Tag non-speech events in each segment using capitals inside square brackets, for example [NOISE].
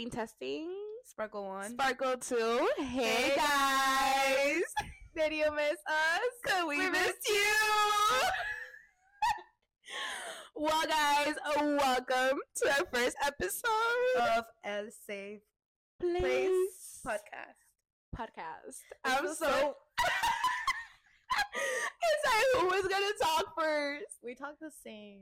Testing, testing. Sparkle one. Sparkle two. Hey, Hey, guys. [LAUGHS] Did you miss us? Could we, We miss missed you? [LAUGHS] well, guys, welcome to our first episode Of El Safe Place Place podcast. podcast. I'm so. [LAUGHS] it's like who was gonna talk first? We talk the same.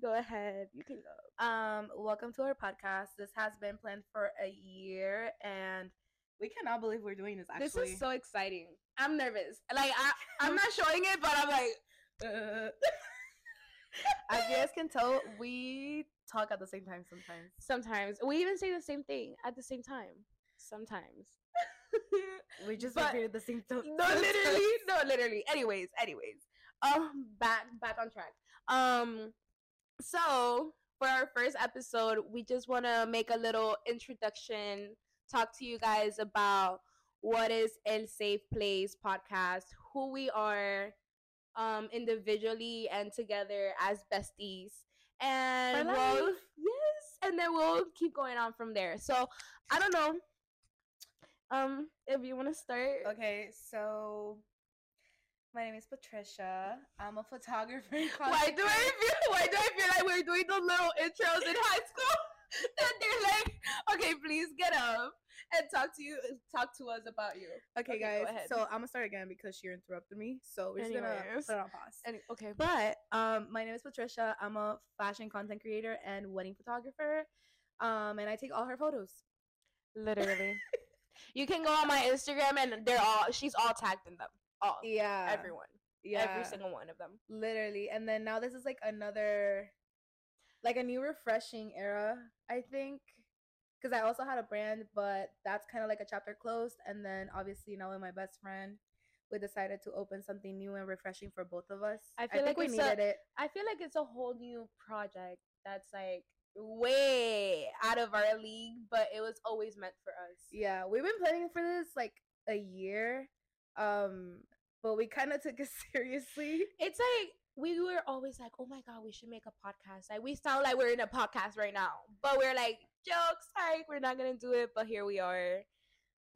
Go ahead. You can go. Um, welcome to our podcast. This has been planned for a year, and we cannot believe we're doing this. Actually, This is so exciting. I'm nervous. Like I, I'm not showing it, but I'm like, Uh, [LAUGHS] as you guys can tell, we talk at the same time sometimes. sometimes we even say the same thing at the same time. Sometimes. [LAUGHS] We just But- repeated the same. th- no, literally, no, literally. Anyways, anyways. Um, back back on track. Um, so for our first episode, we just want to make a little introduction, talk to you guys about what is El Safe Place podcast, who we are, um, individually and together as besties, and we'll yes, and then we'll keep going on from there. So I don't know. Um, if you want to start, Okay, so my name is Patricia. I'm a photographer. Why do I feel? Why do I feel like we're doing the little intros in high school? [LAUGHS] and they're like, "Okay, please get up and talk to you, talk to us about you." Okay, Okay, guys. So I'm gonna start again because she interrupted me. So we're just gonna put it on pause. And okay, But um, my name is Patricia. I'm a fashion content creator and wedding photographer. Um, and I take all her photos. literally, [LAUGHS] you can go on my Instagram and they're all. She's all tagged in them. All, Yeah, everyone, Yeah, every single one of them. literally. And then now this is like another, like a new refreshing era. I think because I also had a brand, but that's kind of like a chapter closed. And then obviously now with my best friend, we decided to open something new and refreshing for both of us. I feel think like we needed a- it. I feel like it's a whole new project that's like way out of our league, but it was always meant for us. Yeah, we've been planning for this like a year. Um, but we kind of took it [LAUGHS] seriously. it's like we were always like, oh my god, we should make a podcast. Like we sound like we're in a podcast right now, but we're like jokes, like we're not gonna do it. But here we are.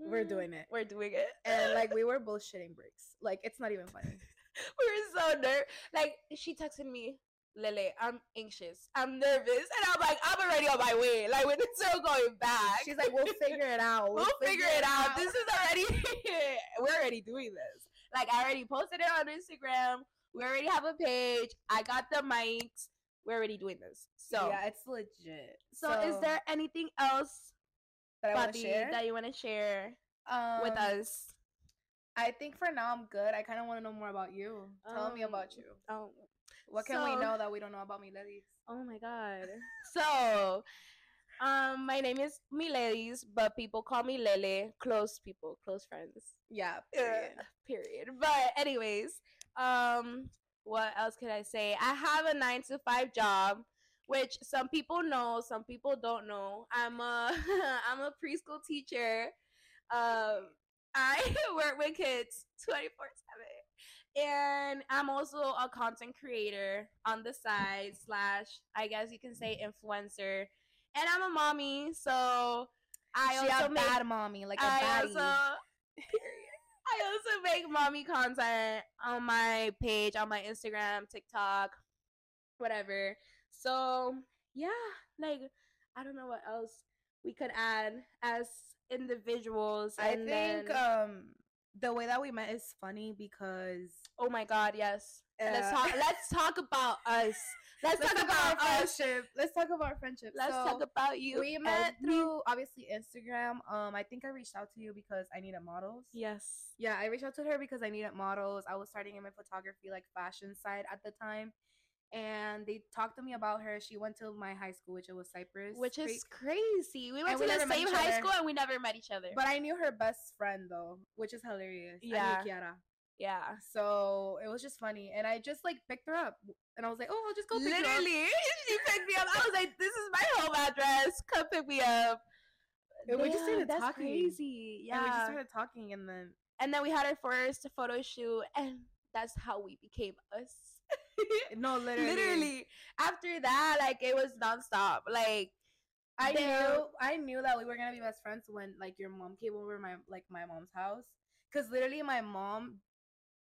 We're Mm, doing it. We're doing it, And like we [LAUGHS] were bullshitting shitting bricks. Like it's not even funny. we were so nervous. Like she texted me, Lele, I'm anxious, I'm nervous, and I'm like, I'm already on my way. Like we're still going back. She's like, we'll figure it out. [LAUGHS] we'll figure it out. This is already [LAUGHS] we're already doing this. Like I already posted it on Instagram. We already have a page. I got the mics. We're already doing this. So yeah, it's legit. so, is there anything else, that share that you want to share um, with us? I think for now I'm good. I kind of want to know more about you. Tell me about Um, you. Oh, What can we know that we don't know about me, ladies? oh my god. So, um, my name is Miledys, but people call me Lele. Close people, close friends. Yeah. period. period. But anyways, um, what else could I say? I have a nine to five job, which some people know, some people don't know. I'm a [LAUGHS] I'm a preschool teacher. Um, I [LAUGHS] work with kids twenty four seven, and I'm also a content creator on the side slash I guess you can say influencer, and I'm a mommy, so I she also a make bad mommy, like a I baddie. also, [LAUGHS] I also make mommy content on my page, on my Instagram, TikTok, whatever. So yeah, like I don't know what else we could add as individuals. I think then- um the way that we met is funny because oh my god, yes. let's talk. Let's talk about us. Let's, let's talk about our us. friendship. Let's talk about our friendship. Let's So, talk about you. we met me. through obviously Instagram. Um, I think I reached out to you because I needed models. Yes. Yeah, I reached out to her because I needed models. I was starting in my photography like fashion side at the time. And they talked to me about her. She went to my high school, which it was Cypress. Which Creek. is crazy. We went And to we the same high other. school and we never met each other. But I knew her best friend though, which is hilarious. Yeah. Kiara. Yeah. So it was just funny. And I just like picked her up. And I was like, oh, I'll just go pick. Literally, [LAUGHS] she picked me up. I was like, "This is my home address. Come pick me up." And we just started that's talking. crazy. Yeah, And we just started talking and then and then we had our first photo shoot, and that's how we became us. [LAUGHS] Eh, no, literally. Literally, after that, like it was nonstop. Like I They- knew I knew that we were gonna be best friends when like your mom came over my like my mom's house. Cause literally my mom,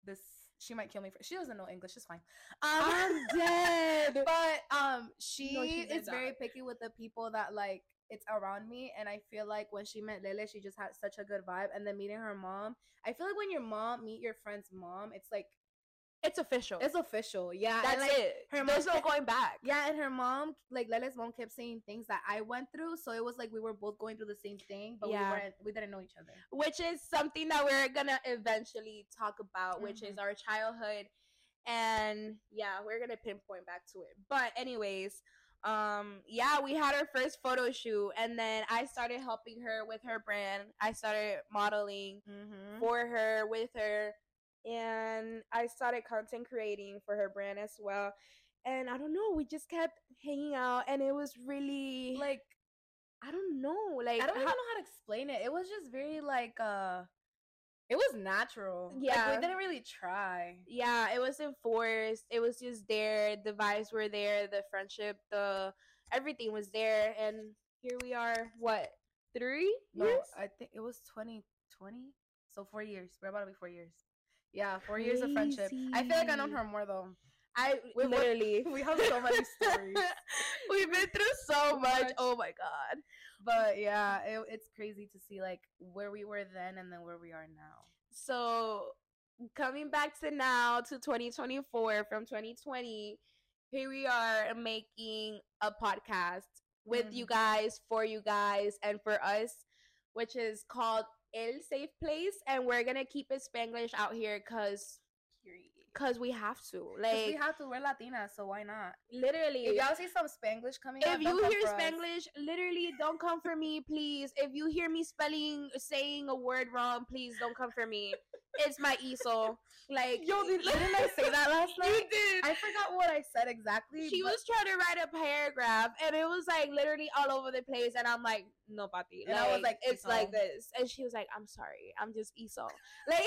this she might kill me for she doesn't know English. It's fine. Um, I'm dead. [LAUGHS] But um, she No, she is very picky with the people that like it's around me, and I feel like when she met Lele, she just had such a good vibe. And then meeting her mom, I feel like when your mom meet your friend's mom, it's like It's official. it's official. Yeah, and, That's like, it. her There's mom- no going back. Yeah, and her mom, like Lele's mom, kept saying things that I went through, so it was like we were both going through the same thing, but Yeah. we weren't, we didn't know each other. which is something that we're gonna eventually talk about, which is our childhood. And yeah, we're gonna pinpoint back to it. But anyways, um, yeah, we had our first photo shoot, and then I started helping her with her brand. I started modeling Mm-hmm. for her with her, and I started content creating for her brand as well. And I don't know, we just kept hanging out, and it was really like Like I don't know, like I don't even how- know how to explain it. It was just very like uh, it was natural. like, Yeah. we didn't really try. yeah, it wasn't forced. It was just there. The vibes were there. The friendship, the everything was there. And here we are. What three No, years? I think it was 2020. So four years. We're about to be four years. Yeah, four years of friendship. I feel like I know her more though. I [LAUGHS] we- literally. [LAUGHS] we have so many stories. [LAUGHS] We've been through so much. Oh my god. But yeah, it, it's crazy to see like where we were then and then where we are now. So coming back to now to 2024 from 2020, here we are making a podcast with you Mhm. guys, for you guys, and for us, which is called El Safe Place, and we're gonna keep it Spanglish out here because because we have to, Like we have to. We're Latinas, so why not? literally. If y'all see some Spanglish coming, if you hear for us. Spanglish, literally don't come for me, please. If you hear me spelling, saying a word wrong, please don't come for me. [LAUGHS] It's my ESOL. Like, Yo, did, didn't I say that last night? you did. I forgot what I said exactly. she was trying to write a paragraph, and it was like literally all over the place. And I'm like, no, Pati. And I was like, it's like this. And she was like, I'm sorry, I'm just ESOL. Like, [LAUGHS]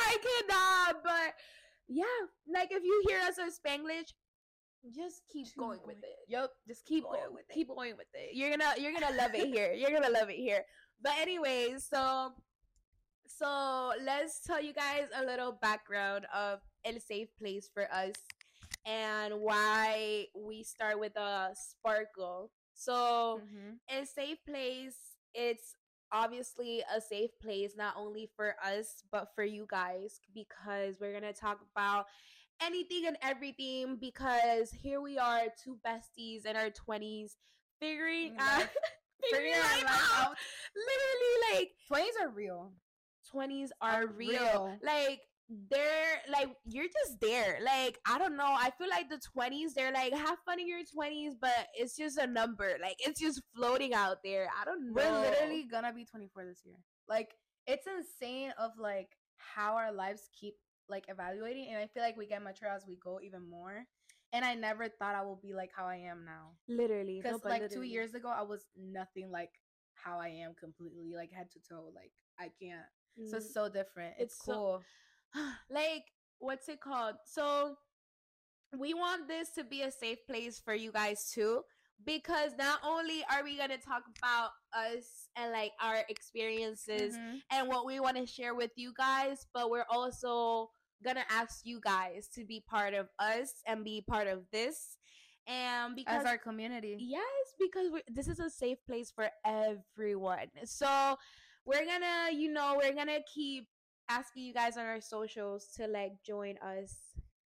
I cannot. But yeah, like if you hear us in Spanglish, just keep Keep going with it. Yup, just keep going going with it. keep going with it you're gonna you're gonna love it here you're gonna love it here but anyways so so let's tell you guys a little background of el safe place for us and why we start with a sparkle so Mhm. a safe place it's obviously a safe place not only for us but for you guys because we're gonna talk about anything and everything because here we are two besties in our 20s figuring out Life- [LAUGHS] figuring life out out. literally like 20s are real. 20s are Are real. real. Like they're like you're just there. Like I don't know. I feel like the 20s they're like have fun in your 20s, but it's just a number. Like it's just floating out there. I don't know. We're literally gonna be 24 this year. Like it's insane of like how our lives keep like evaluating, and I feel like we get mature as we go even more. And I never thought I would be like how I am now. literally Because but like two years ago, I was nothing like how I am completely, like head to toe. Like I can't. So Mm. it's so different. It's, It's so- cool. [SIGHS] like what's it called so we want this to be a safe place for you guys too because not only are we going to talk about us and like our experiences Mhm. and what we want to share with you guys but we're also to ask you guys to be part of us and be part of this and because As our community. Yes, because this is a safe place for everyone. So we're gonna, you know, we're gonna keep asking you guys on our socials to like join us.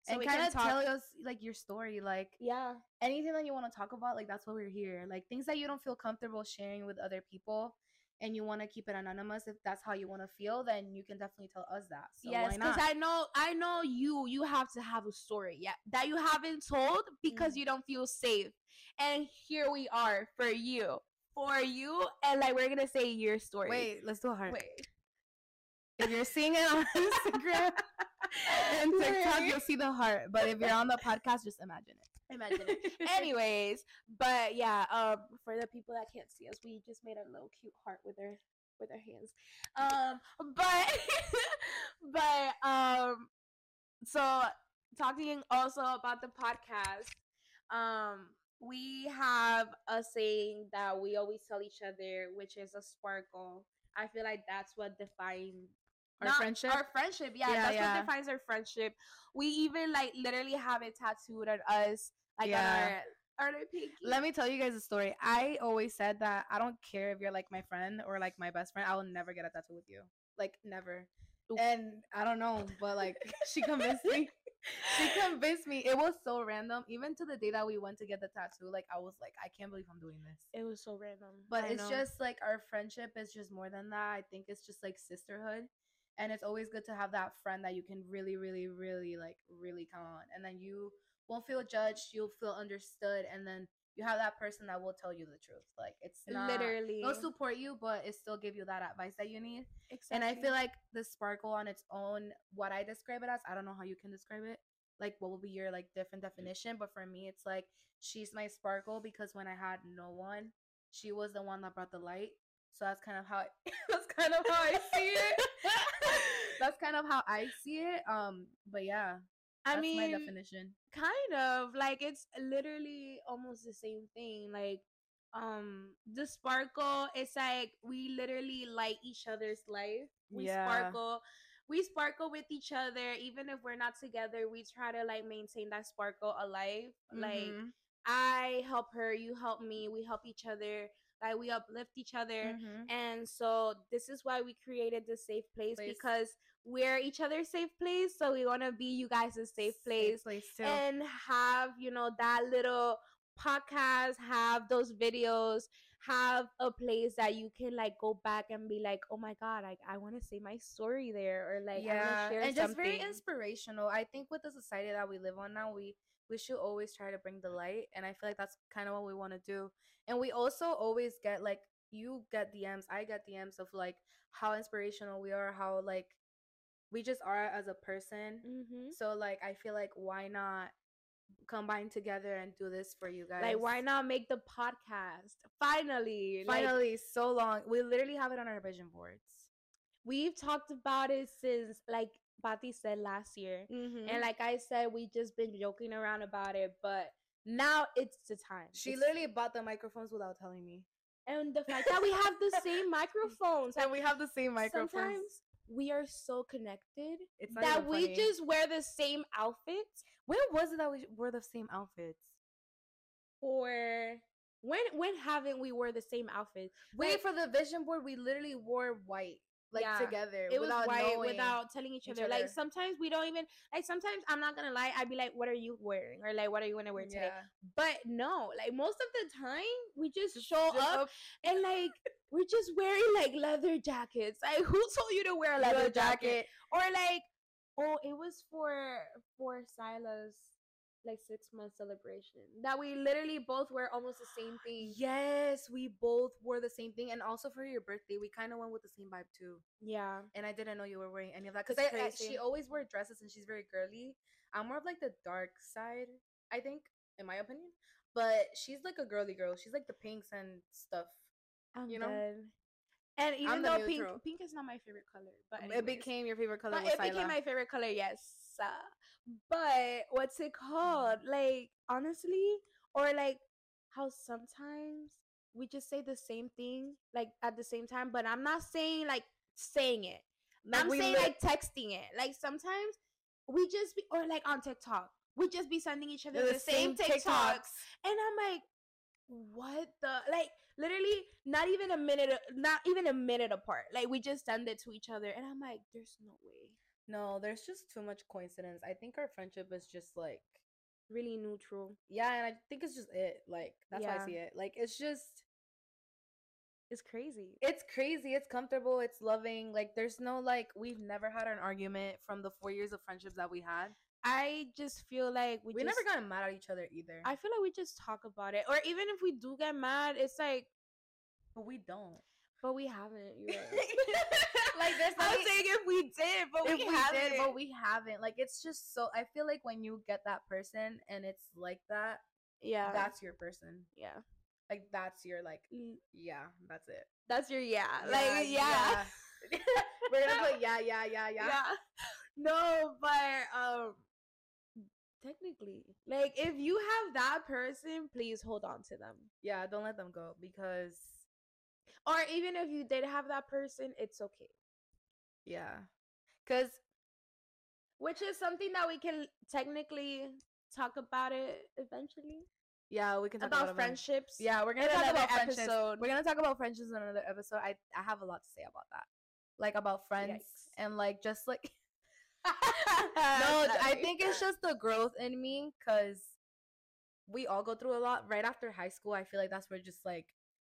So and kind of tell us like your story, like yeah, anything that you want to talk about. Like that's why we're here. Like things that you don't feel comfortable sharing with other people, and you want to keep it anonymous. If that's how you want to feel, then you can definitely tell us that. So yes, because? I know, I know you. You have to have a story, yeah, that you haven't told because Mhm. you don't feel safe. And here we are for you, for you, and like we're gonna say your story. Wait, let's do a heart. wait. If you're seeing it on [LAUGHS] Instagram [LAUGHS] and TikTok, you'll see the heart. But if you're on the podcast, just imagine it. Imagine it. [LAUGHS] anyways but yeah um for the people that can't see us we just made a little cute heart with our with our hands um but [LAUGHS] but um so talking also about the podcast um we have a saying that we always tell each other, which is a sparkle. I feel like that's what defines Our not- friendship? Our friendship, yeah, Yeah, that's yeah. what defines our friendship. We even like literally have it tattooed on us, like Yeah. on our on our pinky. Let me tell you guys a story. I always said that I don't care if you're like my friend or like my best friend. I will never get a tattoo with you. Like never. And I don't know, but like [LAUGHS] she convinced me. She [LAUGHS] convinced me. It was so random. Even to the day that we went to get the tattoo, like I was like, I can't believe I'm doing this. It was so random, But I it's know. just like our friendship is just more than that. I think it's just like sisterhood. And it's always good to have that friend that you can really, really, really like really count on. And then you won't feel judged, you'll feel understood, and then you have that person that will tell you the truth. Like it's not literally. they'll support you, but it still give you that advice that you need. exactly. And I feel like the sparkle on its own, what I describe it as, I don't know how you can describe it. Like what will be your like different definition? But for me, it's like she's my sparkle because when I had no one, she was the one that brought the light. So that's kind of how [LAUGHS] that's kind of how I see it. [LAUGHS] that's kind of how I see it. Um, but yeah, I mean, my definition. kind of like it's literally almost the same thing. Like, um, the sparkle. It's like we literally light each other's life. We Yeah. sparkle. We sparkle with each other, even if we're not together. We try to like maintain that sparkle alive. Like Mhm. I help her, you help me, we help each other. Like we uplift each other. Mhm. And so this is why we created this safe place, Place. because we're each other's safe place. So we want to be you guys' safe place place too. and have, you know, that little podcast, have those videos, have a place that you can like go back and be like, oh my God, like I want to say my story there or like, yeah, and just very inspirational. I think with the society that we live on now, we we should always try to bring the light, and I feel like that's kind of what we want to do. And we also always get like you get DMs, I get DMs of like how inspirational we are, how like we just are as a person. Mhm. So like I feel like why not combine together and do this for you guys? Like, why not make the podcast? Finally. like, Finally, so long. We literally have it on our vision boards. we've talked about it since, like Pati said last year. Mm-hmm. And like I said, we just been joking around about it, but now it's the time. she It's- literally bought the microphones without telling me. and the fact that we have the same microphones. [LAUGHS] and we have the same microphones. Sometimes we are so connected It's that we funny. just wear the same outfits When was it that we wore the same outfits? for when when haven't we wore the same outfit? Wait Like- for the vision board. We literally wore white, like Yeah, together. It was without white knowing. without telling each, each other. Like sometimes we don't even like sometimes I'm not gonna lie, I'd be like, What are you wearing? Or like what are you gonna wear today? Yeah. But no, like most of the time we just, show just up and like we're just wearing like leather jackets. Like who told you to wear a leather, leather jacket? Or like oh it was for for Silas like six month celebration. That we literally both wear almost the same thing. Yes, we both wore the same thing, and also for your birthday, we kind of went with the same vibe too. Yeah. And I didn't know you were wearing any of that because she always wear dresses, and she's very girly. I'm more of like the dark side, I think, in my opinion. But she's like a girly girl. She's like the pinks and stuff. I'm You know? dead. And even I'm though pink pink is not my favorite color, but it became your favorite color. it became my favorite color yes uh, but what's it mm-hmm. called? Like honestly or like how sometimes we just say the same thing like at the same time but i'm not saying like saying it. Like, i'm saying like texting it. Like sometimes we just be or like on tiktok we just be sending each other the, same, TikToks. and i'm like what the like literally not even a minute not even a minute apart. Like we just send it to each other and i'm like there's no way No, there's just too much coincidence. I think our friendship is just like really neutral yeah, and I think it's just it. Like that's how I see it. Like it's just it's crazy it's crazy, it's comfortable, it's loving. Like there's no like we've never had an argument from the four years of friendships that we had. i just feel like we, We, just, never gotten mad at each other either. i feel like we just talk about it or even if we do get mad it's like but we don't. but we haven't right. [LAUGHS] [LAUGHS] [LAUGHS] like there's i was nothing- saying if we did but if we, we haven't did, but we haven't. Like it's just so. I feel like when you get that person and it's like that, yeah that's your person. yeah Like that's your like. Mm, Yeah, that's it. that's your yeah, like [LAUGHS] yeah, yeah. [LAUGHS] We're gonna put yeah, yeah, yeah, yeah. yeah. No, but um technically. Like if you have that person, please hold on to them. Yeah, don't let them go because Or even if you did have that person, it's okay. Yeah. Cuz Which is something that we can technically talk about it eventually. yeah, we can talk About, about, friendships. Yeah, we're gonna talk about friendships. episode. We're gonna talk about friendships in another episode. I I have a lot to say about that, like about friends Yikes. and like just like [LAUGHS] [LAUGHS] no, I think it's just the growth in me because we all go through a lot. Right after high school, I feel like that's where just like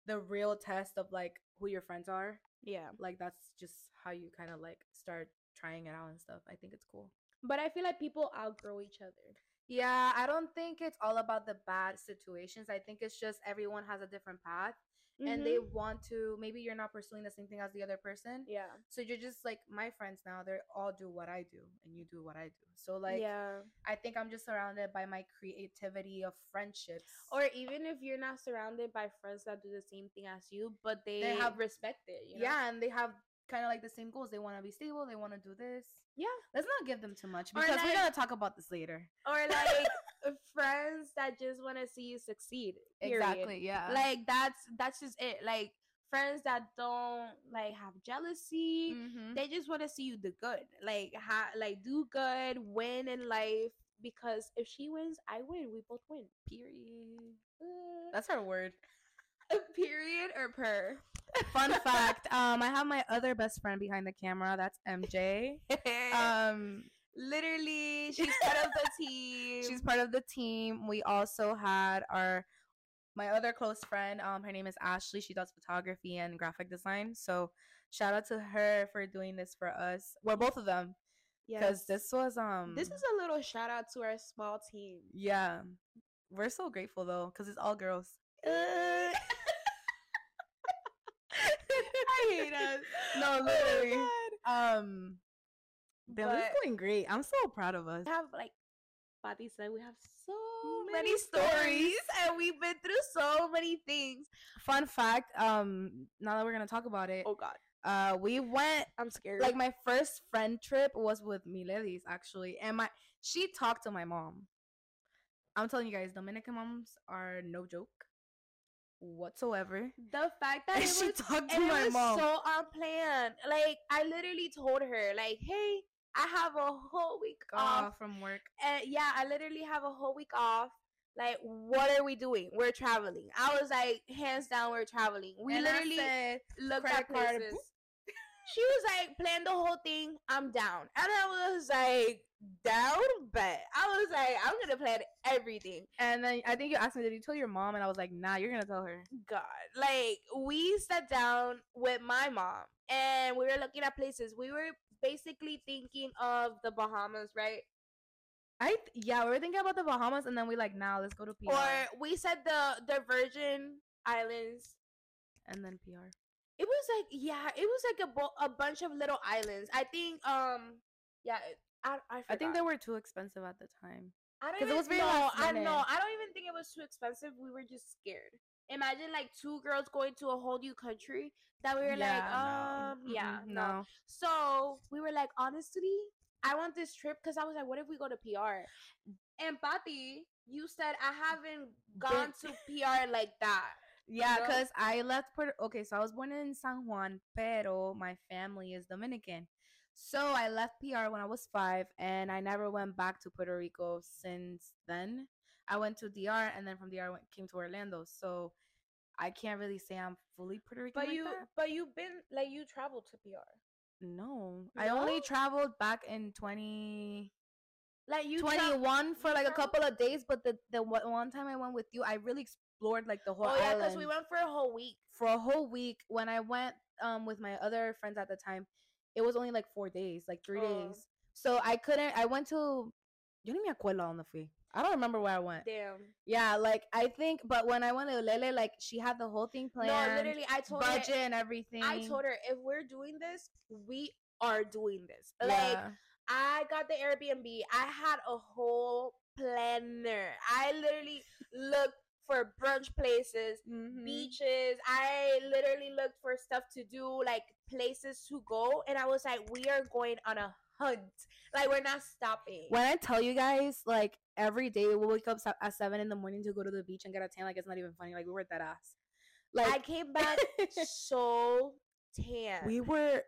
the real test of like who your friends are. yeah. Like that's just how you kind of like start trying it out and stuff. I think it's cool. But I feel like people outgrow each other. Yeah, I don't think it's all about the bad situations. I think it's just everyone has a different path and they Mhm. want to maybe you're not pursuing the same thing as the other person. yeah. So you're just like my friends now, they all do what I do and you do what I do. So like yeah. I think I'm just surrounded by my creativity of friendships. Or even if you're not surrounded by friends that do the same thing as you, but they, They have- respect it. You know? yeah, and they have kind of like the same goals. They want to be stable, they want to do this. Yeah. Let's not give them too much because we're going to talk about this later. Or [LAUGHS] like friends that just want to see you succeed. period. Exactly, yeah. Like that's that's just it. Like friends that don't like have jealousy. Mhm. They just want to see you do good. Like ha- like do good, win in life. Because if she wins, I win. We both win. Period. Uh, That's our word. [LAUGHS] period or per. Fun fact, um I have my other best friend behind the camera. That's MJ. [LAUGHS] Um Literally, she's part of the team. She's part of the team. We also had our my other close friend. Um, her name is Ashley. She does photography and graphic design. So shout out to her for doing this for us. Well, both of them, because Yes. this was um This is a little shout out to our small team. yeah. We're so grateful though, because it's all girls. Uh, [LAUGHS] I hate us. [LAUGHS] No, Oh literally. God. Um, damn, this is going great. I'm so proud of us. We have like Patty said, we have so Many many stories, stories. and we've been through so many things. Fun fact. Um, now that we're gonna talk about it, Oh God, uh, we went I'm scared. like my first friend trip was with Miledys actually, and my she talked to my mom. I'm telling you guys, Dominican moms are no joke whatsoever. the fact that she was, talked to my was mom. so unplanned. Like I literally told her, like, hey, I have a whole week off off. from work. And yeah, I literally have a whole week off. Like, what are we doing? We're traveling. I was like, hands down, we're traveling. We And literally said, looked at places. she was like, plan the whole thing. I'm down. And I was like, down, but I was like, I'm gonna plan everything. and then I think you asked me, did you tell your mom? And I was like, nah, you're gonna tell her. God, like we sat down with my mom and we were looking at places. We were basically thinking of the Bahamas, right? I th- yeah, we were thinking about the Bahamas, and then we like, nah, let's go to PR, Or we said the the Virgin Islands. and then PR. It was like yeah, it was like a bo- a bunch of little islands. I think um yeah, I I, I think they were too expensive at the time. I don't 'cause it was very know. I know. I don't even think it was too expensive. We were just scared. Imagine like two girls going to a whole new country that we were like, um, yeah, Mm-mm, no. no. So we were like, honestly, I want this trip because I was like, what if we go to PR? And Pati, you said I haven't gone to PR like that. Yeah, because I left Puerto. Okay, so I was born in San Juan, pero my family is Dominican. So I left PR when I was five, and I never went back to Puerto Rico since then. I went to DR, and then from DR I went, came to Orlando. So I can't really say I'm fully Puerto Rican. But like you, that. but you've been like you traveled to PR. no, I only traveled back in 20, Like you tra- 21 for like a couple of days. But the the one one time I went with you, I really explored like the whole island. Oh yeah, because we went for a whole week. for a whole week when I went um with my other friends at the time, it was only like four days, like three Oh. days. So I couldn't I went to yo ni me acuerdo donde fui. I don't remember where I went. Damn. Yeah, like I think but when I went to Lele, like she had the whole thing planned. No, literally, I told her. budget and everything. I told her if we're doing this, we are doing this. Like I got the Airbnb. I had a whole planner. I literally looked for brunch places, Mhm. beaches. I literally looked for stuff to do, like places to go, and I was like, we are going on a hunt. Like we're not stopping. when I tell you guys, like every day we'll wake up at seven in the morning to go to the beach and get a tan. Like it's not even funny. Like we were that ass. Like I came back [LAUGHS] so tan. we were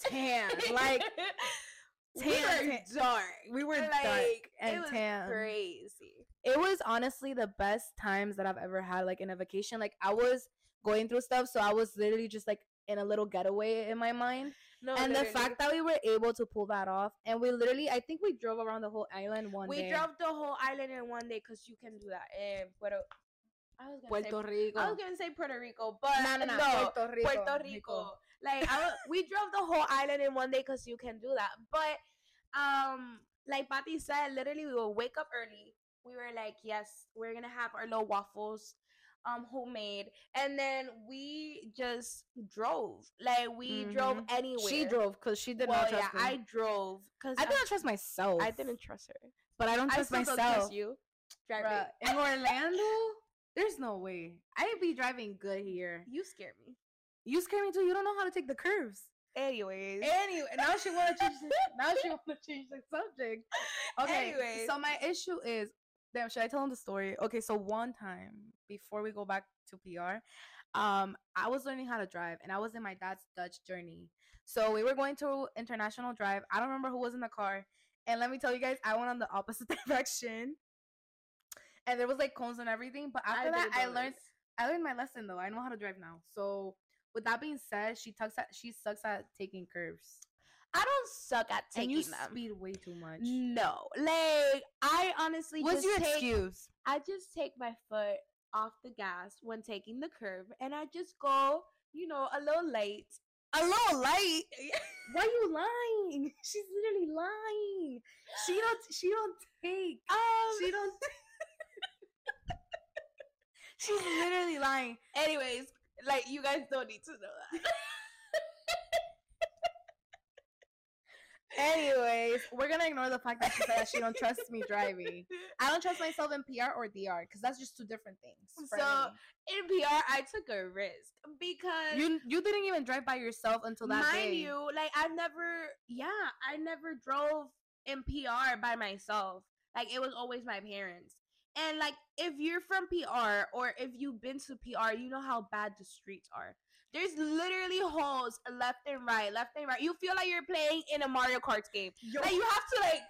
tan. Like [LAUGHS] we tan, were tan. dark. we were Like, dark it and was tan. crazy. It was honestly the best times that I've ever had, like in a vacation. Like I was going through stuff, so I was literally just like in a little getaway in my mind. No, and the fact that we were able to pull that off, and we literally, I think we drove around the whole island one day. we day. drove the whole island in one day because you can do that in Puerto. I was gonna say Puerto Rico. I was gonna say Puerto Rico, but no, no, no, no, Puerto Rico. Puerto Rico. Like I, wa- we drove the whole island in one day because you can do that. But um, like Patty said, literally we will wake up early. We were like, yes, we're gonna have our little waffles, um, homemade, and then we just drove. Like we drove Mhm. anywhere. She drove because she did well, not trust yeah, me. I drove because I didn't trust myself. I didn't trust her. but I don't I trust still myself. don't trust you. Drive Bruh, in [LAUGHS] Orlando, there's no way. I'd be driving good here. You scare me. You scare me too. You don't know how to take the curves. Anyways. Anyway, now she want to change. The, now she [LAUGHS] want to change the subject. Okay. Anyways. So my issue is, damn. Should I tell him the story? Okay. So one time before we go back to PR, um, I was learning how to drive, and I was in my dad's Dodge Journey. So we were going to International Drive. I don't remember who was in the car, and let me tell you guys, I went on the [LAUGHS] opposite direction, and there was like cones and everything. But after that, I learned. I learned my lesson though. I know how to drive now. So with that being said, she tucks at she sucks at taking curves. I don't suck at and taking you them. speed way too much. No, like I honestly What's just your take, excuse? I just take my foot off the gas when taking the curve, and I just go, you know, a little late. A little late. [LAUGHS] Why are you lying? [LAUGHS] She's literally lying. She don't. She don't take. Um, She don't. [LAUGHS] She's literally lying. anyways, like you guys don't need to know that. Anyways, we're gonna ignore the fact that she said that she don't trust me driving. [LAUGHS] I don't trust myself in PR or DR because that's just two different things. So, me. In PR, I took a risk because you you didn't even drive by yourself until that mind day. you, like I never, yeah, I never drove in PR by myself. Like it was always my parents. And like if you're from PR or if you've been to PR, you know how bad the streets are. There's literally holes left and right, left and right. You feel like you're playing in a Mario Kart game. Like you have to like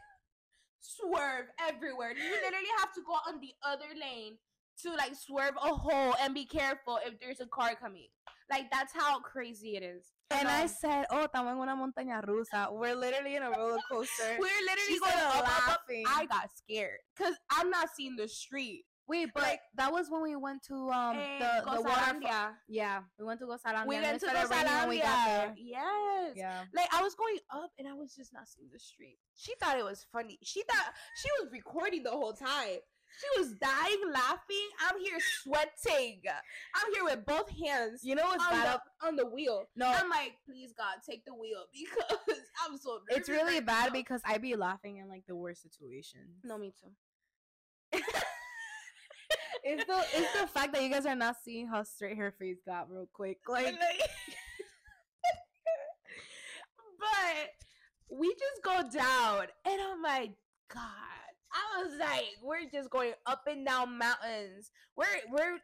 swerve everywhere. You literally have to go on the other lane to like swerve a hole and be careful if there's a car coming. Like that's how crazy it is. And I Um, said, "Oh, estamos en una montaña rusa. We're literally in a roller [LAUGHS] coaster." we're literally She going started up, up. I got scared because I'm not seeing the street. Wait, but like- that was when we went to um the the waterfall. Yeah, we went to Gozalandia. We went to started raining we got Gozalandia. there. Yes. Yeah. Like I was going up and I was just not seeing the street. She thought it was funny. She thought she was recording the whole time. She was dying laughing. I'm here sweating. I'm here with both hands You know what's on bad? the, Up? on the wheel. No, I'm like, please God, take the wheel [LAUGHS] because I'm so. it's really right bad now." because I be laughing in like the worst situations. no, me too. It's the it's the fact that you guys are not seeing how straight her face got real quick. Like, [LAUGHS] but we just go down, and I'm like, God. I was like, we're just going up and down mountains. We're we're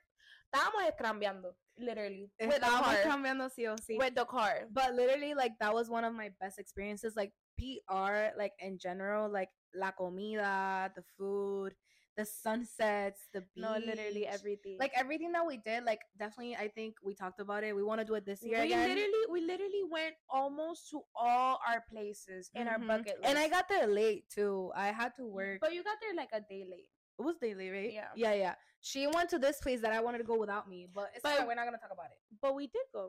estábamos cambiando, literally with the car. cambiando sí o sí. With the car. but literally like that was one of my best experiences like pr like in general like la comida the food the sunsets the beach No, literally everything. like everything that we did like definitely i think we talked about it we want to do it this year we again literally we literally went almost to all our places in our Mhm. bucket list. and i got there late too i had to work but you got there like a day late. it was daily right Yeah. yeah yeah she went to this place that i wanted to go without me but it's But- fine, we're not gonna talk about it But we did go.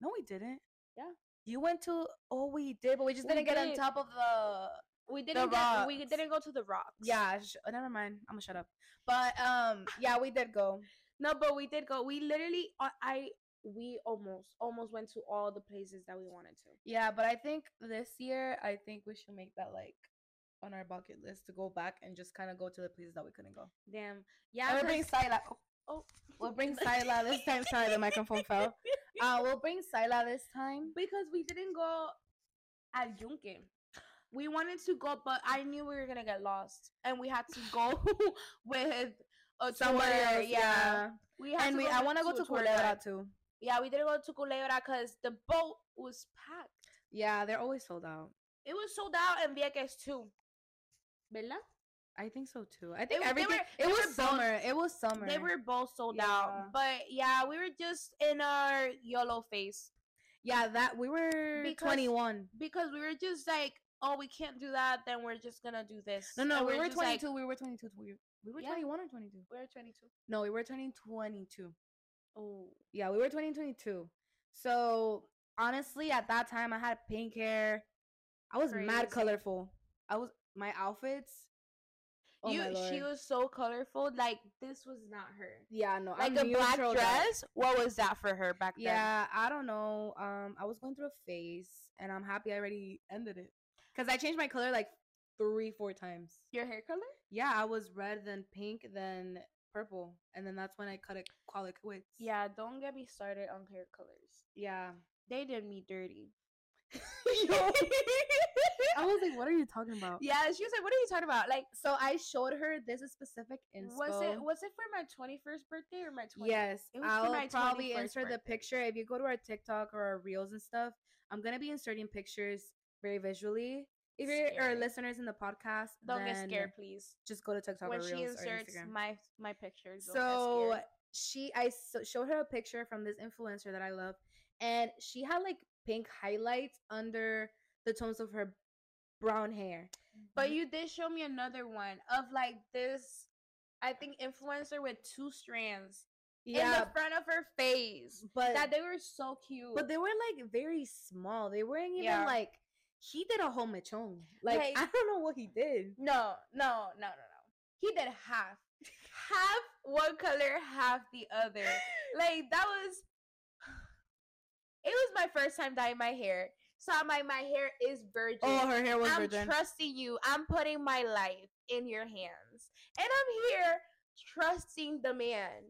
no we didn't Yeah. you went to oh we did but we just We didn't get on top of the We didn't get, we didn't go to the rocks. Yeah, sh- oh, never mind. I'm gonna shut up. But um, yeah, we did go. No, but we did go. We literally I, I we almost almost went to all the places that we wanted to. Yeah, but I think this year, I think we should make that like on our bucket list to go back and just kind of go to the places that we couldn't go. Damn. Yeah, we'll bring Sila. oh, We'll bring [LAUGHS] Sila this time. Sorry, the microphone fell. Uh, we'll bring Sila this time. because we didn't go at Yunque. We wanted to go, but I knew we were gonna get lost, and we had to go [LAUGHS] with a Somebody tour. else, yeah. we had And we, I want to go to a Culebra guide. too. Yeah, we didn't go to Culebra because the boat was packed. Yeah, they're always sold out. It was sold out in Vieques too. ¿Verdad? I think so too. I think was- they everything. were- it was were both- summer. It was summer. They were both sold Yeah. out. But yeah, we were just in our YOLO face. Yeah, that we were Because- 21. because we were just like, oh, we can't do that. Then we're just gonna do this. No, no, And we we're were just like, 22. we were 22. We, we were Yeah. 21 or 22. we're 22. No, we were turning 22. Oh, Yeah, we were 20 22. So honestly, at that time, I had pink hair. I was mad colorful. I was my outfits. Oh you. my lord. She was so colorful. Like this was not her. yeah, no, Like I'm a black dress. What was that for her back then? Yeah, I don't know. Um, I was going through a phase, and I'm happy I already ended it. Cause I changed my color like three, four times. Your hair color? Yeah, I was red, then pink, then purple, and then that's when I cut it, call it quits. Yeah. Don't get me started on hair colors. yeah. They did me dirty. [LAUGHS] [LAUGHS] I was like, "What are you talking about?" Yeah, she was like, "What are you talking about?" Like, So I showed her this specific inspo. was it was it for my twenty first birthday or my 20th? Yes, It was for I'll my probably 21st insert the picture. If you go to our TikTok or our reels and stuff, I'm gonna be inserting pictures very visually. If you're or Scary. listeners in the podcast, Don't get scared, please. Just go to TikTok When or she reels or inserts Instagram. my my pictures, so she, I so, showed her a picture from this influencer that I love, and she had like pink highlights under the tones of her brown hair. But mm-hmm. you did show me another one of like this, I think influencer with two strands in the front of her face. but That they were so cute. but they were like very small. They weren't even Yeah. like he did a whole mechon. Like Like- I don't know what he did. no, no, no, no, no. He did half, half one color, half the other. [LAUGHS] Like that was. It was my first time dyeing my hair, so I'm like, my hair is virgin. Oh, her hair was I'm virgin. trusting you. I'm putting my life in your hands. And I'm here trusting the man.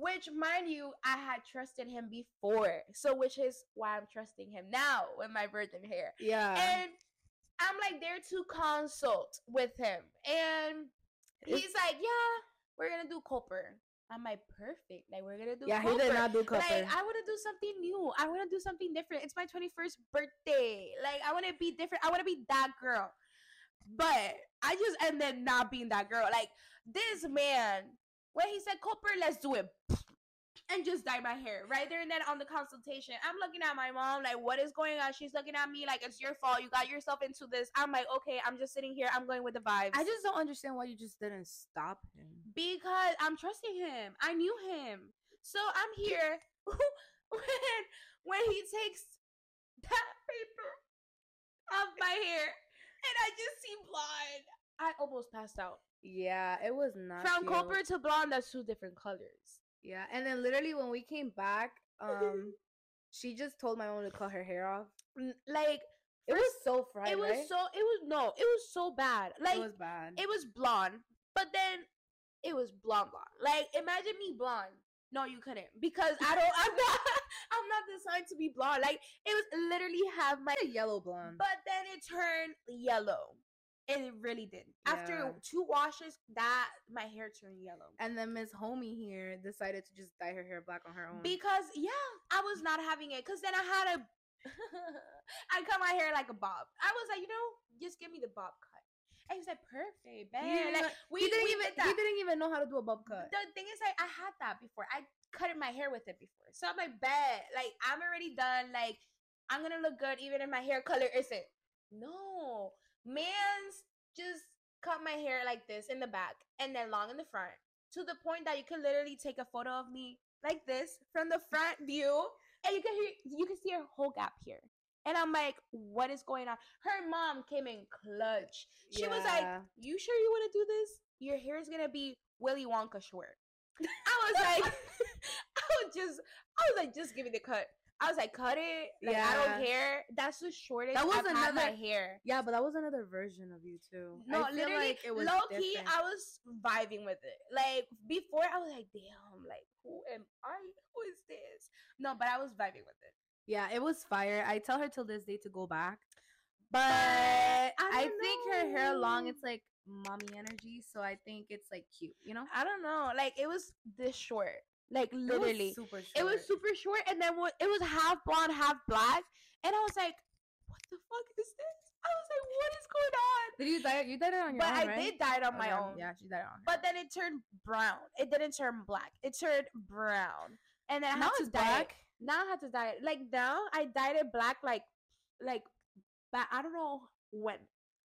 Which, mind you, I had trusted him before. So, which is why I'm trusting him now with my virgin hair. yeah. And I'm like there to consult with him. And he's like, Yeah, we're gonna do Cooper. I'm like, perfect. Like, we're gonna do yeah, he did not do copper. Like I want to do something new. I want to do something different. It's my 21st birthday. Like I want to be different. I want to be that girl. But I just ended not being that girl. Like this man, when he said Cooper, let's do it. [SNIFFS] And just dye my hair right there and then on the consultation. I'm looking at my mom like, what is going on? She's looking at me like it's your fault. You got yourself into this. I'm like, okay, I'm just sitting here. I'm going with the vibes. I just don't understand why you just didn't stop him. because I'm trusting him. I knew him. So I'm here [LAUGHS] when when he takes that paper off my hair and I just see blonde. I almost passed out. Yeah, it was not From cute. copper to blonde, that's two different colors. Yeah, and then literally when we came back, um, [LAUGHS] she just told my mom to cut her hair off. Like It was so fried. it was right? so it was no, it was so bad. Like it was bad. it was blonde, but then it was blonde blonde. Like imagine me blonde. No, you couldn't because I don't. I'm [LAUGHS] not. [LAUGHS] I'm not designed to be blonde. Like it was literally have my. yellow blonde. But then it turned yellow. It really did. After two washes, that my hair turned yellow. and then Miss Homie here decided to just dye her hair black on her own. Because yeah, I was not having it. Cause then I had a [LAUGHS] I cut my hair like a bob. I was like, you know, just give me the bob cut. And he said, perfect, man. Like, we, he didn't we even did that. he didn't even know how to do a bob cut. The thing is, like, I had that before. I cut my hair with it before. So I'm like, bet. Like, I'm already done. Like, I'm gonna look good even if my hair color isn't. No. Man's just cut my hair like this in the back and then long in the front. To the point that you can literally take a photo of me like this from the front view. And you can hear you can see her whole gap here. And I'm like, what is going on? Her mom came in clutch. She was like, You sure you want to do this? Your hair is gonna be Willy Wonka short. [LAUGHS] I was like, [LAUGHS] I was just, I was like, just give me the cut. I was like, cut it. Like, I don't care. That's the shortest That was I've had my hair. Yeah, but that was another version of you too. No, I literally, like it was low key, different. I was vibing with it. Like before, I was like, damn, like who am I? Who is this? No, but I was vibing with it. yeah, it was fire. I tell her till this day to go back, But but I I, think her hair long. It's like mommy energy, so I think it's like cute. You know, I don't know. Like it was this short. Like It was literally. super short. It was super short and then it was half blonde, half black. And I was like, what the fuck is this? I was like, what is going on? Did you dye? it- You dyed it on your But own, But I right? did dye it on oh, my Okay, own. Yeah, she dyed it on. But then it turned brown. It didn't turn black. It turned brown. And then I now had to dye it. black. Now I had to dye it. Like now I dyed it black like like but I don't know when.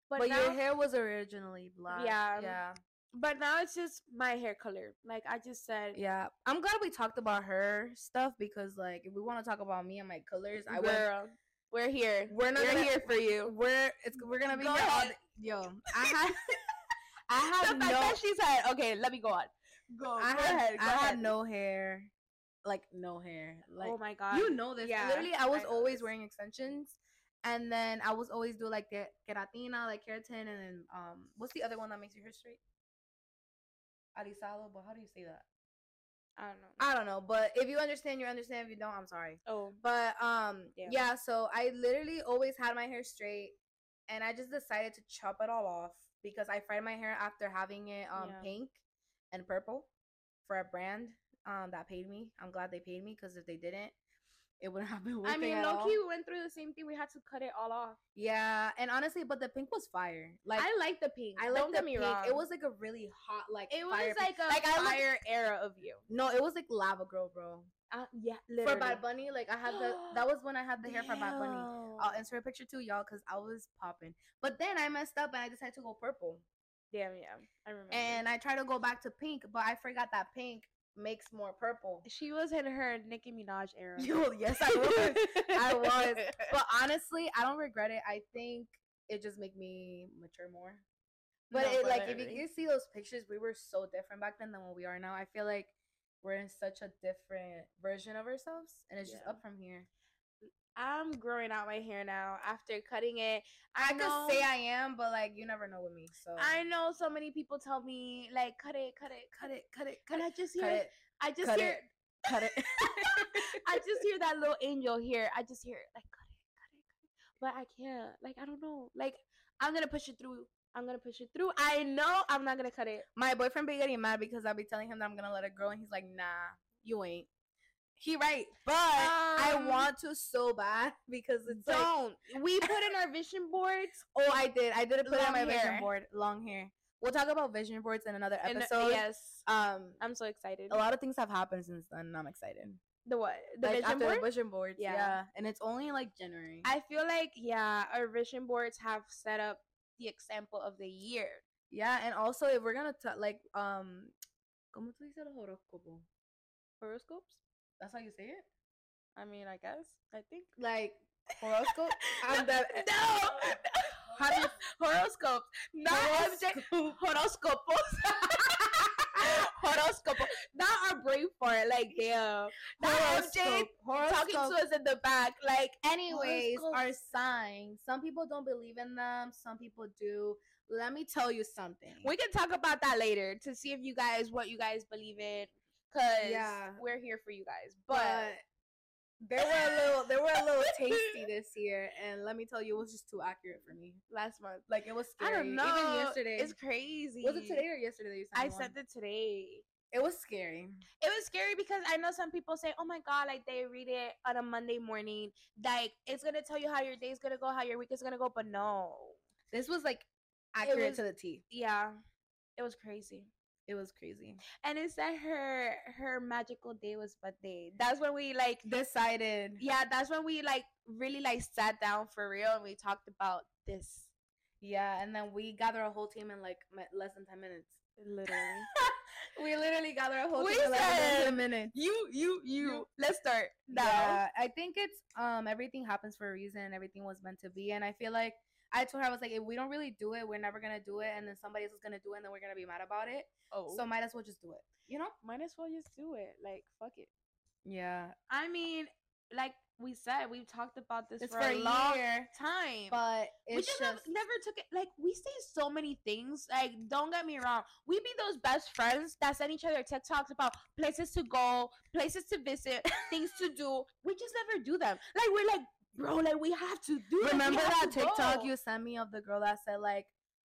But, But, now, your hair was originally black. Yeah. yeah, but now it's just my hair color. Like I just said yeah. I'm glad we talked about her stuff because, like, if we want to talk about me and my colors, I would. we're here. We're not We're gonna- here for you. We're it's we're gonna be Go here all. Yo, I had [LAUGHS] I the had fact no that she said, okay, let me go on. Go, I go had ahead. Go I ahead. had no hair, like no hair. Like oh my god. you know this. Yeah, Literally, I was I always this. wearing extensions, and then I was always do like the keratina, like keratin, and then um, what's the other one that makes your hair straight? Alisado, but how do you say that? I don't know. I don't know, but if you understand, you understand. If you don't, I'm sorry. oh, But um, Yeah. yeah. So I literally always had my hair straight, and I just decided to chop it all off because I fried my hair after having it um Yeah. pink and purple for a brand um that paid me. I'm glad they paid me because if they didn't, it wouldn't have been I mean, low key, we went through the same thing. We had to cut it all off. Yeah, and honestly, but the pink was fire. Like I like the pink. I like the pink. wrong. It was like a really hot, like It was fire like pink. a Like, fire era of you. no, it was like lava girl, bro. Uh, yeah, literally. For. Bad Bunny, like I had the [GASPS] that was when I had the hair for Bad Bunny. I'll insert a picture too, y'all, because I was popping. But then I messed up and I decided to go purple. Damn, yeah, I remember. And I tried to go back to pink, but I forgot that pink makes more purple. she was in her Nicki Minaj era. Yes, I [LAUGHS] was. I was. But honestly, I don't regret it. I think it just make me mature more. But No, it like if you can see those pictures, we were so different back then than what we are now. I feel like we're in such a different version of ourselves, and it's just up from here. I'm growing out my hair now after cutting it. I, I know, could say I am, but like you never know with me. So I know so many people tell me like cut it, cut it, cut it, cut it, and I just cut hear, it, I just cut hear, it, cut it. [LAUGHS] I just hear that little angel here. I just hear it, like cut it, cut it, cut it. But I can't. Like I don't know. Like I'm gonna push it through. I'm gonna push it through. I know I'm not gonna cut it. My boyfriend be getting mad because I'll be telling him that I'm gonna let it grow, and he's like, "Nah, you ain't." He right, but I Um, want to so bad because it's like, Don't. we put in our vision boards. [LAUGHS] oh, I did, I did put on my Long vision board, long hair. We'll talk about vision boards in another and- episode. yes. Um, I'm so excited. a lot of things have happened since then. and I'm excited. The what? The like vision board. the vision boards, Yeah. yeah. and it's only like January. I feel like yeah, our vision boards have set up the example of the year. yeah, and also if we're gonna t- like um, ¿cómo tú dices el horóscopo? Horoscopes. That's how you say it. I mean, I guess. I think. Like horoscope. I'm the [LAUGHS] no. How do you- horoscopes, not MJ. Horoscopos. [LAUGHS] Horoscopo. Not our brain fart. Like damn. Not MJ Horoscope. talking to us in the back. Like Anyways, our signs. Some people don't believe in them. Some people do. Let me tell you something. we can talk about that later to see if you guys what you guys believe in. Cause Yeah. we're here for you guys. but But they were a little, they were a little [LAUGHS] tasty this year, and let me tell you, it was just too accurate for me. last month. Like it was scary. I don't know. Even yesterday, It's crazy. was it today or yesterday that you sent I sent it today. It was scary. It was scary because I know some people say, "Oh my god!" Like they read it on a Monday morning, like it's gonna tell you how your day's gonna go, how your week is gonna go. But no, This was like accurate was- to the T. yeah, it was crazy. It was crazy. And it said her her magical day was birthday. That's when we like, Decided. yeah, that's when we like really like sat down for real and we talked about this. Yeah, and then we gathered a whole team in like less than ten minutes. Literally, [LAUGHS] we literally gathered a whole We team in less than said- ten minutes. you, you, you. Let's start now. Yeah, I think it's um everything happens for a reason and everything was meant to be. And I feel like I told her I was like, if we don't really do it, we're never gonna do it, and then somebody else is gonna do it, and then we're gonna be mad about it. Oh, So might as well just do it. You know? might as well just do it. Like, fuck it. Yeah. I mean, like we said, we've talked about this It's for, for a a long year, time. but we it's just, just, nev- never took it. Like we say so many things. Like don't get me wrong, we be those best friends that send each other TikToks about places to go, places to visit, [LAUGHS] things to do. We just never do them. Like we're like bro, like we have to do. Remember that to TikTok go." you sent me of the girl that said like,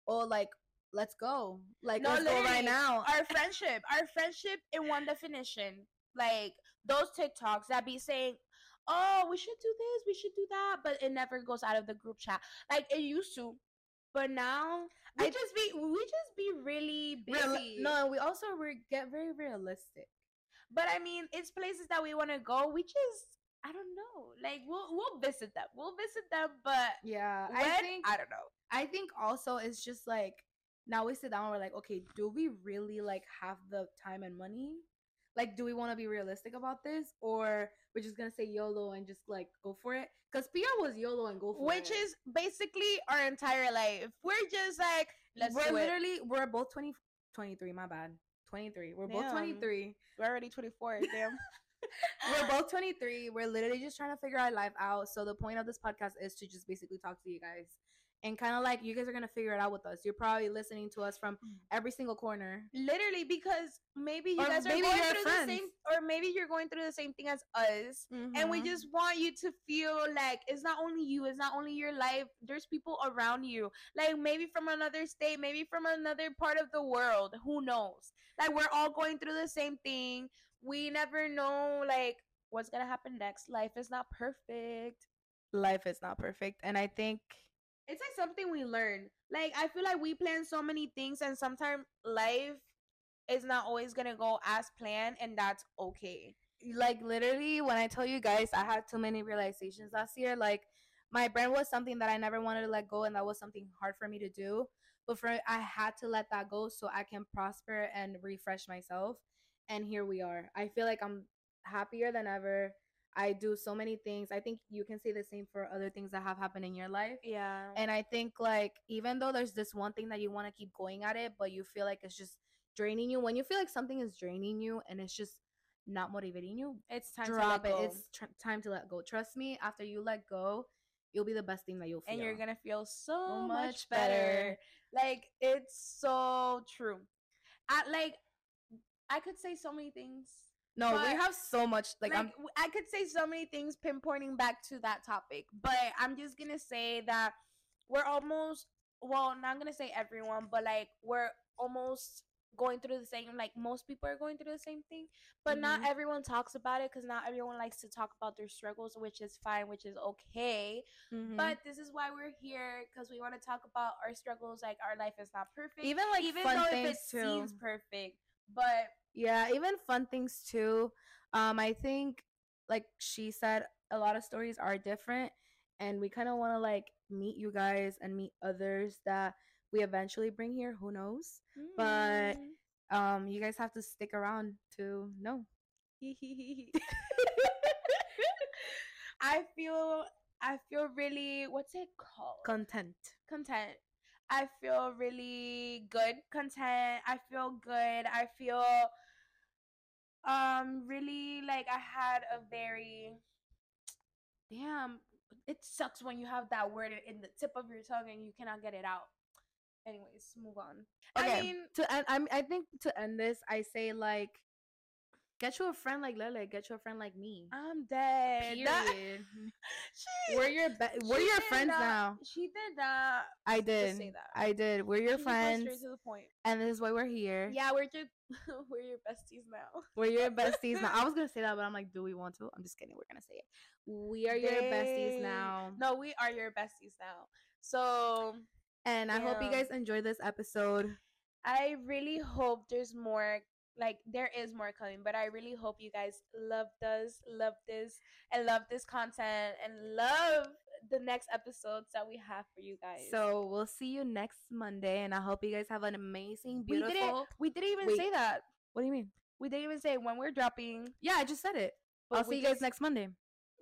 "Oh, like let's go, like No, let's go right now." Our friendship, our friendship in one definition. Like those TikToks that be saying, "Oh, we should do this, we should do that," but it never goes out of the group chat like it used to. But now we I- just be we just be really Real- busy. no, we also re- get very realistic. but I mean, it's places that we want to go. We just I don't know. Like we'll we'll visit them. We'll visit them, but Yeah, when, I think I don't know. I think also it's just like now we sit down and we're like, okay, do we really like have the time and money? Like, do we want to be realistic about this, or we're just gonna say YOLO and just like go for it? Because Pia was YOLO and go for it, Which is basically our entire life. We're just like let's we're do it. literally we're both 20, 23, My bad, twenty three. We're both twenty three. We're already 24. Damn. [LAUGHS] We're both twenty three. We're literally just trying to figure our life out. So the point of this podcast is to just basically talk to you guys. And kind of like you guys are gonna figure it out with us. You're probably listening to us from every single corner. Literally, because maybe you Or guys are going through the same, or maybe you're going through the same thing as us. And we Mhm. just want you to feel like it's not only you, it's not only your life. There's people around you, like maybe from another state, maybe from another part of the world. Who knows? Like we're all going through the same thing. We never know, like what's gonna happen next. Life is not perfect. life is not perfect, and I think It's like something we learn. Like I feel like we plan so many things, and sometimes life is not always gonna go as planned, and that's okay. like literally when I tell you guys I had too many realizations last year. Like my brand was something that I never wanted to let go, and that was something hard for me to do. But for I had to let that go so I can prosper and refresh myself. And here we are. I feel like I'm happier than ever. I do so many things. I think you can say the same for other things that have happened in your life. Yeah. And I think like even though there's this one thing that you want to keep going at it, but you feel like it's just draining you. When you feel like something is draining you and it's just not motivating you, it's time drop to it. let go. It's tr- time to let go. Trust me. After you let go, you'll be the best thing that you'll feel. and you're gonna feel so So much much better. better. Like it's so true. At like I could say so many things. no, we have so much. Like, Like, I could say so many things pinpointing back to that topic, but I'm just gonna say that we're almost well, not gonna say everyone, but like we're almost going through the same like most people are going through the same thing but not Mhm. everyone talks about it because not everyone likes to talk about their struggles which is fine which is okay Mhm. but this is why we're here because we want to talk about our struggles. Like our life is not perfect, even like even though if it too. seems perfect. But Yeah, even fun things too. Um, I think like she said, a lot of stories are different, and we kind of want to like meet you guys and meet others that we eventually bring here. Who knows? But- Mm. Um, you guys have to stick around to know. [LAUGHS] [LAUGHS] I feel I feel really what's it called? Content. content. I feel really good content. I feel good. I feel um really like I had a very damn it sucks when you have that word in the tip of your tongue and you cannot get it out. Anyways, move on. Okay. I mean, to end, I'm, I think to end this, I say like, get you a friend like Lele. Get you a friend like me. I'm dead. That- [LAUGHS] Period. she, we're your be- we're your friends not- now. She did not. I did. say that. I did. We're your She friends, Straight to the point. and this is why we're here. Yeah, we're just [LAUGHS] we're your besties now. [LAUGHS] We're your besties now. I was gonna say that, but I'm like, do we want to? I'm just kidding. We're gonna say it. We are your besties now. No, we are your besties now. So And I hope you guys enjoyed this episode. I really hope there's more. Like there is more coming, but I really hope you guys love us, love this, and love this content, and love the next episodes that we have for you guys. So we'll see you next Monday, and I hope you guys have an amazing, beautiful we didn't. We didn't even Wait. say that. What do you mean? We didn't even say when we're dropping. Yeah, I just said it. But I'll see you guys just- next Monday.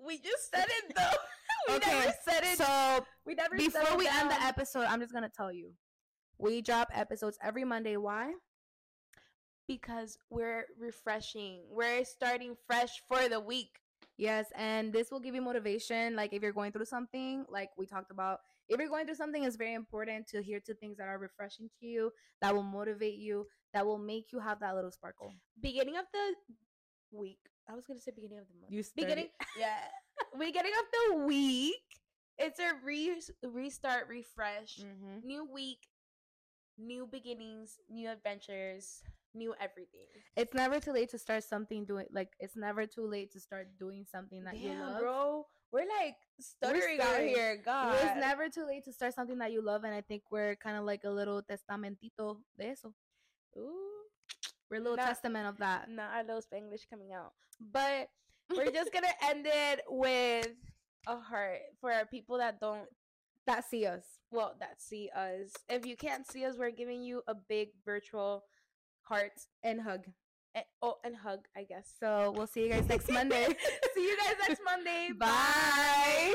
We just said it though. [LAUGHS] we Okay, never said it. So we never. before we end the episode, I'm just gonna tell you, we drop episodes every Monday. Why? Because we're refreshing. We're starting fresh for the week. Yes, and this will give you motivation. Like if you're going through something, like we talked about, if you're going through something, it's very important to hear to things that are refreshing to you, that will motivate you, that will make you have that little sparkle. Beginning of the week. I was gonna say beginning of the month. You started. beginning. [LAUGHS] Yeah. [LAUGHS] beginning of the week. It's a re- restart, refresh, Mm-hmm. new week, new beginnings, new adventures, new everything. It's never too late to start something doing like it's never too late to start doing something that you Damn, love. bro, we're like stuttering out stuttering. here. God, It's never too late to start something that you love, and I think we're kind of like a little testamentito de eso. Ooh, We're a little Not- testament of that. not our little Spanglish coming out, but we're [LAUGHS] just gonna end it with a heart for our people that don't That see us. well that see us. If you can't see us, we're giving you a big virtual heart and hug. and, oh and hug, I guess. So we'll see you guys next Monday. [LAUGHS] see you guys next Monday. [LAUGHS] Bye.